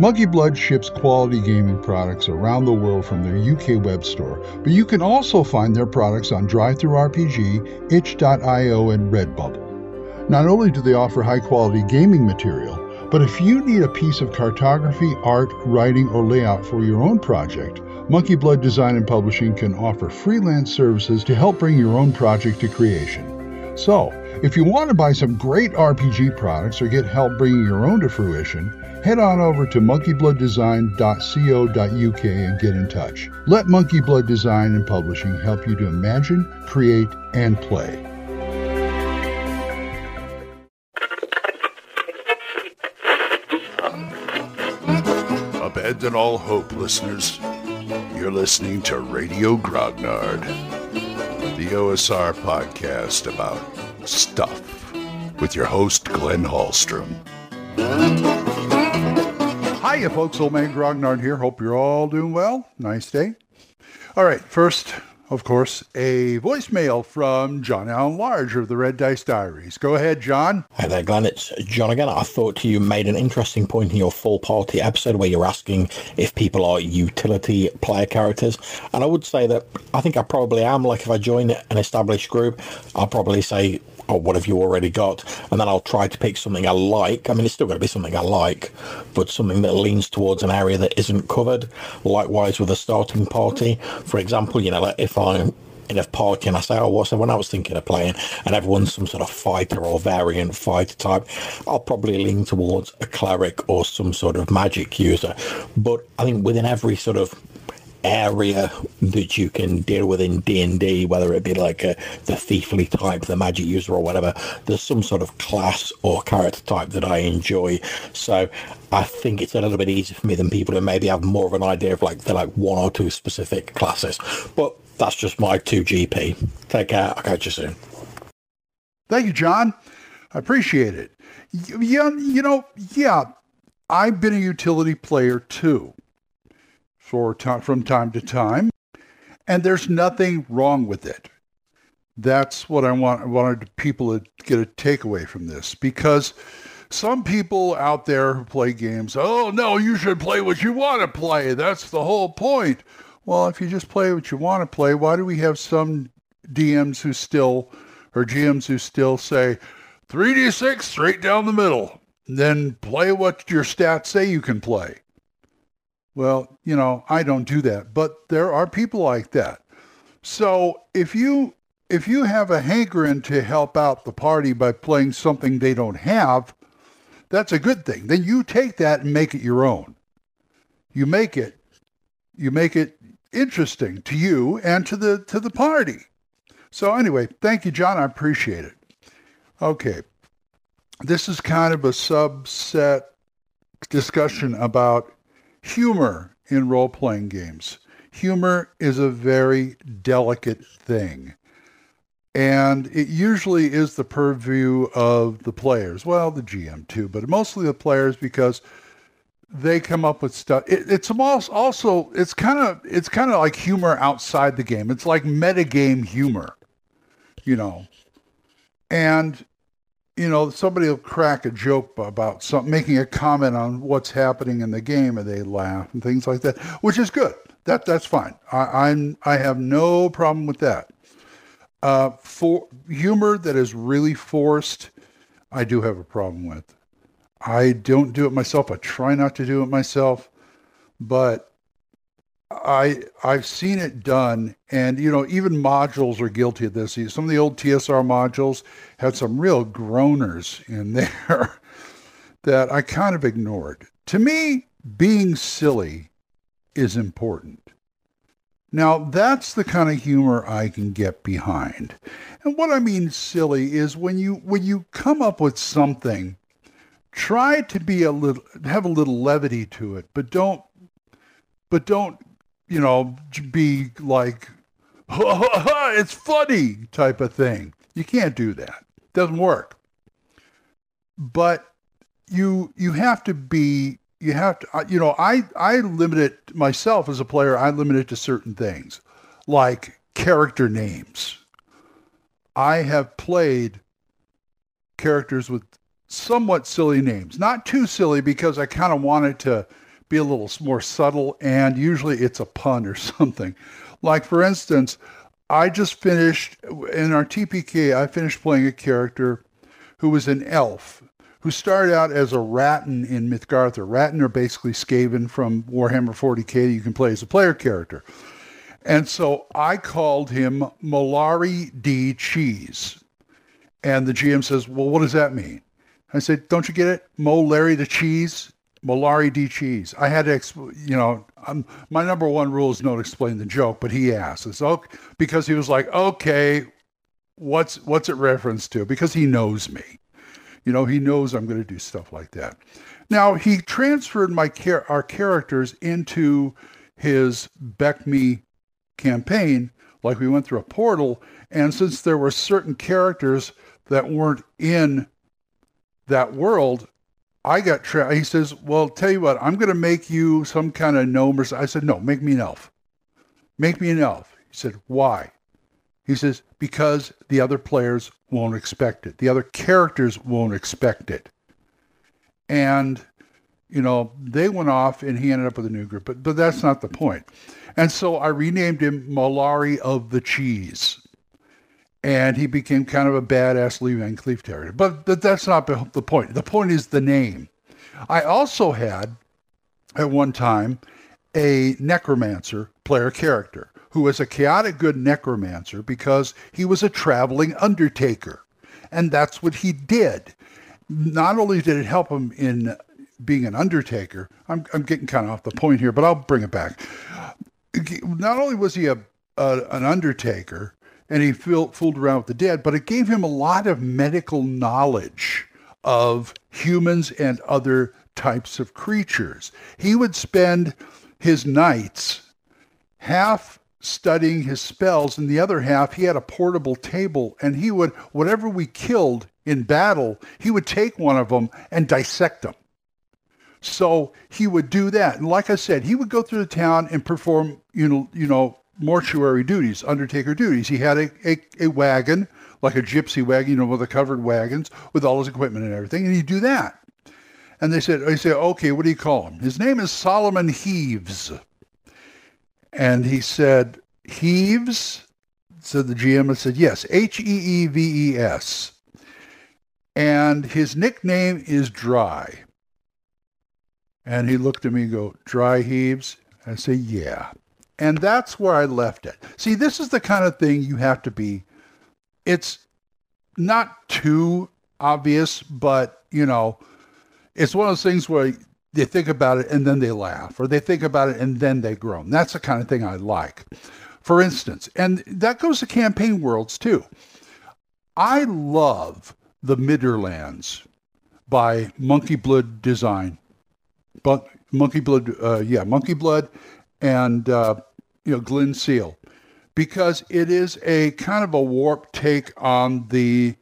Monkey Blood ships quality gaming products around the world from their UK web store, but you can also find their products on DriveThruRPG, itch.io, and Redbubble. Not only do they offer high quality gaming material, but if you need a piece of cartography, art, writing, or layout for your own project, Monkey Blood Design and Publishing can offer freelance services to help bring your own project to creation. So, if you want to buy some great RPG products or get help bringing your own to fruition, head on over to monkeyblooddesign.co.uk and get in touch. Let Monkey Blood Design and Publishing help you to imagine, create, and play. Abandon all hope, listeners. You're listening to Radio Grognard, the OSR podcast about stuff with your host, Glenn Hallstrom. Hiya, folks. Old Man Grognard here. Hope you're all doing well. Nice day. All right, first, of course, a voicemail from John Allen Large of the Red Dice Diaries. Go ahead, John. Hi there, Glenn. It's John again. I thought you made an interesting point in your full party episode where you're asking if people are utility player characters. And I would say that I think I probably am. Like if I join an established group, I'll probably say, oh, what have you already got? And then I'll try to pick something I like. I mean, it's still going to be something I like, but something that leans towards an area that isn't covered. Likewise with a starting party. For example, you know, like if I'm in a party and I say, oh, what's the one I was thinking of playing? And everyone's some sort of fighter or variant fighter type. I'll probably lean towards a cleric or some sort of magic user. But I think within every sort of area that you can deal with in D&D, whether it be like a, the thiefly type, the magic user or whatever, there's some sort of class or character type that I enjoy. So I think it's a little bit easier for me than people who maybe have more of an idea of like the like one or two specific classes. But that's just my 2GP. Take care. I'll catch you soon. Thank you, John. I appreciate it. Yeah, you know, yeah, I've been a utility player too for from time to time, and there's nothing wrong with it. That's what I want. I wanted people to get a takeaway from this because some people out there who play games, oh no, you should play what you want to play. That's the whole point. Well, if you just play what you want to play, why do we have some DMs who still or GMs who still say 3d6 straight down the middle? Then play what your stats say you can play. Well, you know, I don't do that, but there are people like that. So if you if you have a hankering to help out the party by playing something they don't have, that's a good thing. Then you take that and make it your own. You make it you make it interesting to you and to the to the party. So anyway, thank you, John. I appreciate it. Okay. This is kind of a subset discussion about humor in role playing games. Humor is a very delicate thing. And it usually is the purview of the players. Well, the GM too, but mostly the players because they come up with stuff. It, it's also it's kind of it's kind of like humor outside the game. It's like metagame humor, you know. And you know, somebody will crack a joke about something, making a comment on what's happening in the game, and they laugh and things like that, which is good. That that's fine. I, I'm I have no problem with that. Uh, for humor that is really forced, I do have a problem with. I don't do it myself. I try not to do it myself, but I I've seen it done, and you know even modules are guilty of this. Some of the old TSR modules had some real groaners in there that I kind of ignored. To me, being silly is important. Now that's the kind of humor I can get behind. And what I mean silly is when you when you come up with something, try to be a little have a little levity to it, but don't but don't you know, be like, it's funny type of thing. You can't do that. It doesn't work. But you you have to be you have to you know I I limit it myself as a player. I limit it to certain things like character names. I have played characters with somewhat silly names. Not too silly because I kind of wanted to be a little more subtle and usually it's a pun or something. Like for instance, I just finished in our TPK, I finished playing a character who was an elf who started out as a Rattan in Mythgartha. Rattan are basically Skaven from Warhammer 40k that you can play as a player character. And so I called him Mollari D. Cheese. And the GM says, well, what does that mean? I said, don't you get it? Mo Larry the Cheese, Mollari D. Cheese. I had to, exp- you know, um, my number one rule is don't explain the joke, but he asked. It's okay, because he was like, okay, what's what's it reference to? Because he knows me. You know, he knows I'm going to do stuff like that. Now, he transferred my char- our characters into his BECMI campaign, like we went through a portal. And since there were certain characters that weren't in that world, I got tra- he says, "Well, tell you what, I'm going to make you some kind of gnome." Or I said, "No, make me an elf. Make me an elf." He said, "Why?" He says, "Because the other players won't expect it. The other characters won't expect it." And you know, they went off and he ended up with a new group, but but that's not the point. And so I renamed him Mollari of the Cheese. And he became kind of a badass Lee Van Cleef terrier. But, but that's not the point. The point is the name. I also had, at one time, a necromancer player character who was a chaotic good necromancer because he was a traveling undertaker. And that's what he did. Not only did it help him in being an undertaker, I'm, I'm getting kind of off the point here, but I'll bring it back not only was he a, a an undertaker and he fooled, around with the dead, but it gave him a lot of medical knowledge of humans and other types of creatures. He would spend his nights half studying his spells and the other half he had a portable table and he would whatever we killed in battle he would take one of them and dissect them so he would do that. And like I said, he would go through the town and perform, you know, you know, mortuary duties, undertaker duties. He had a, a, a wagon, like a gypsy wagon, you know, with the covered wagons with all his equipment and everything, and he'd do that. And they said, I said, okay, what do you call him? His name is Solomon Heaves. And he said, Heaves? Said the GM and said, yes, H-E-E-V-E-S. And his nickname is Dry. And he looked at me and go, dry heaves? I say, yeah. And that's where I left it. See, this is the kind of thing you have to be. It's not too obvious, but, you know, it's one of those things where they think about it and then they laugh, or they think about it and then they groan. That's the kind of thing I like. For instance, and that goes to campaign worlds too. I love the Midderlands by Monkey Blood Design but monkey blood, uh, yeah, monkey blood, and uh, you know Glyn Seal, because it is a kind of a warped take on the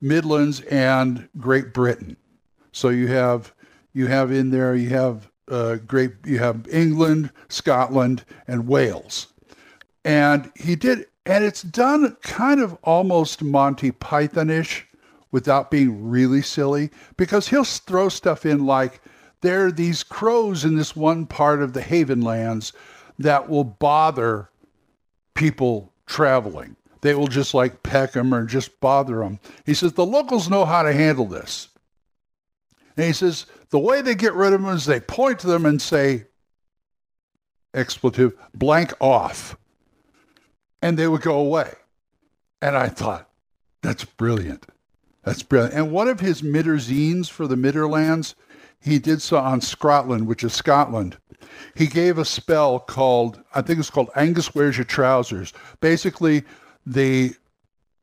Midlands and Great Britain. So you have you have in there you have uh, great you have England, Scotland, and Wales, and he did, and it's done kind of almost Monty Pythonish without being really silly because he'll throw stuff in like there are these crows in this one part of the Havenlands that will bother people traveling. They will just like peck them or just bother them. He says the locals know how to handle this. And he says the way they get rid of them is they point to them and say, expletive, blank off. And they would go away. And I thought, that's brilliant. That's brilliant. And one of his Midderzines for the Midderlands he did so on Scotland, which is Scotland. He gave a spell called, I think it's called Angus Wears Your Trousers. Basically, the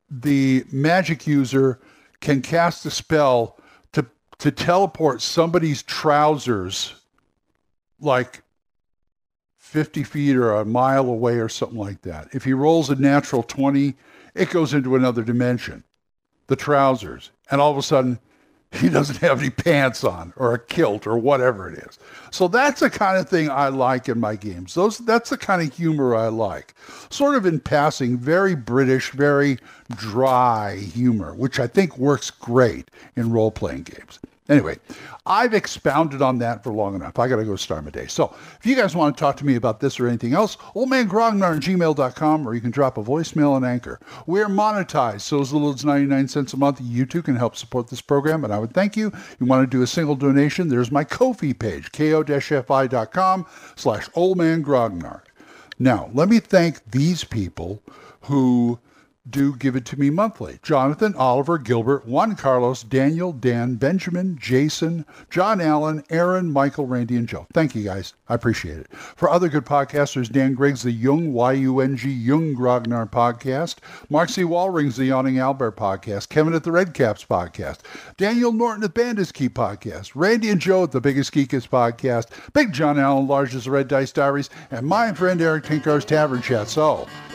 the magic user can cast a spell to to teleport somebody's trousers like 50 feet or a mile away or something like that. If he rolls a natural 20, it goes into another dimension, the trousers. And all of a sudden, he doesn't have any pants on or a kilt or whatever it is. So that's the kind of thing I like in my games. Those that's the kind of humor I like. Sort of in passing, very British, very dry humor, which I think works great in role-playing games. Anyway, I've expounded on that for long enough. I got to go start my day. So if you guys want to talk to me about this or anything else, oldmangrognard at gmail.com or you can drop a voicemail on Anchor. We're monetized, so as little as 99 cents a month, you too can help support this program, and I would thank you. You want to do a single donation, there's my Ko-fi page, ko-fi.com slash oldmangrognard. Now, let me thank these people who do give it to me monthly. Jonathan, Oliver, Gilbert, Juan Carlos, Daniel, Dan, Benjamin, Jason, John Allen, Aaron, Michael, Randy, and Joe. Thank you guys. I appreciate it. For other good podcasters, Dan Griggs, the Yung, Y-U-N-G, Yung Grognard podcast, Mark C. Wallrings, the Yawning Albert podcast, Kevin at the Red Caps podcast, Daniel Norton at Bandits Keep podcast, Randy and Joe at the Biggest Geekest podcast, Big John Allen, Large the Red Dice Diaries, and my friend Eric Tenkar's Tavern Chat. So,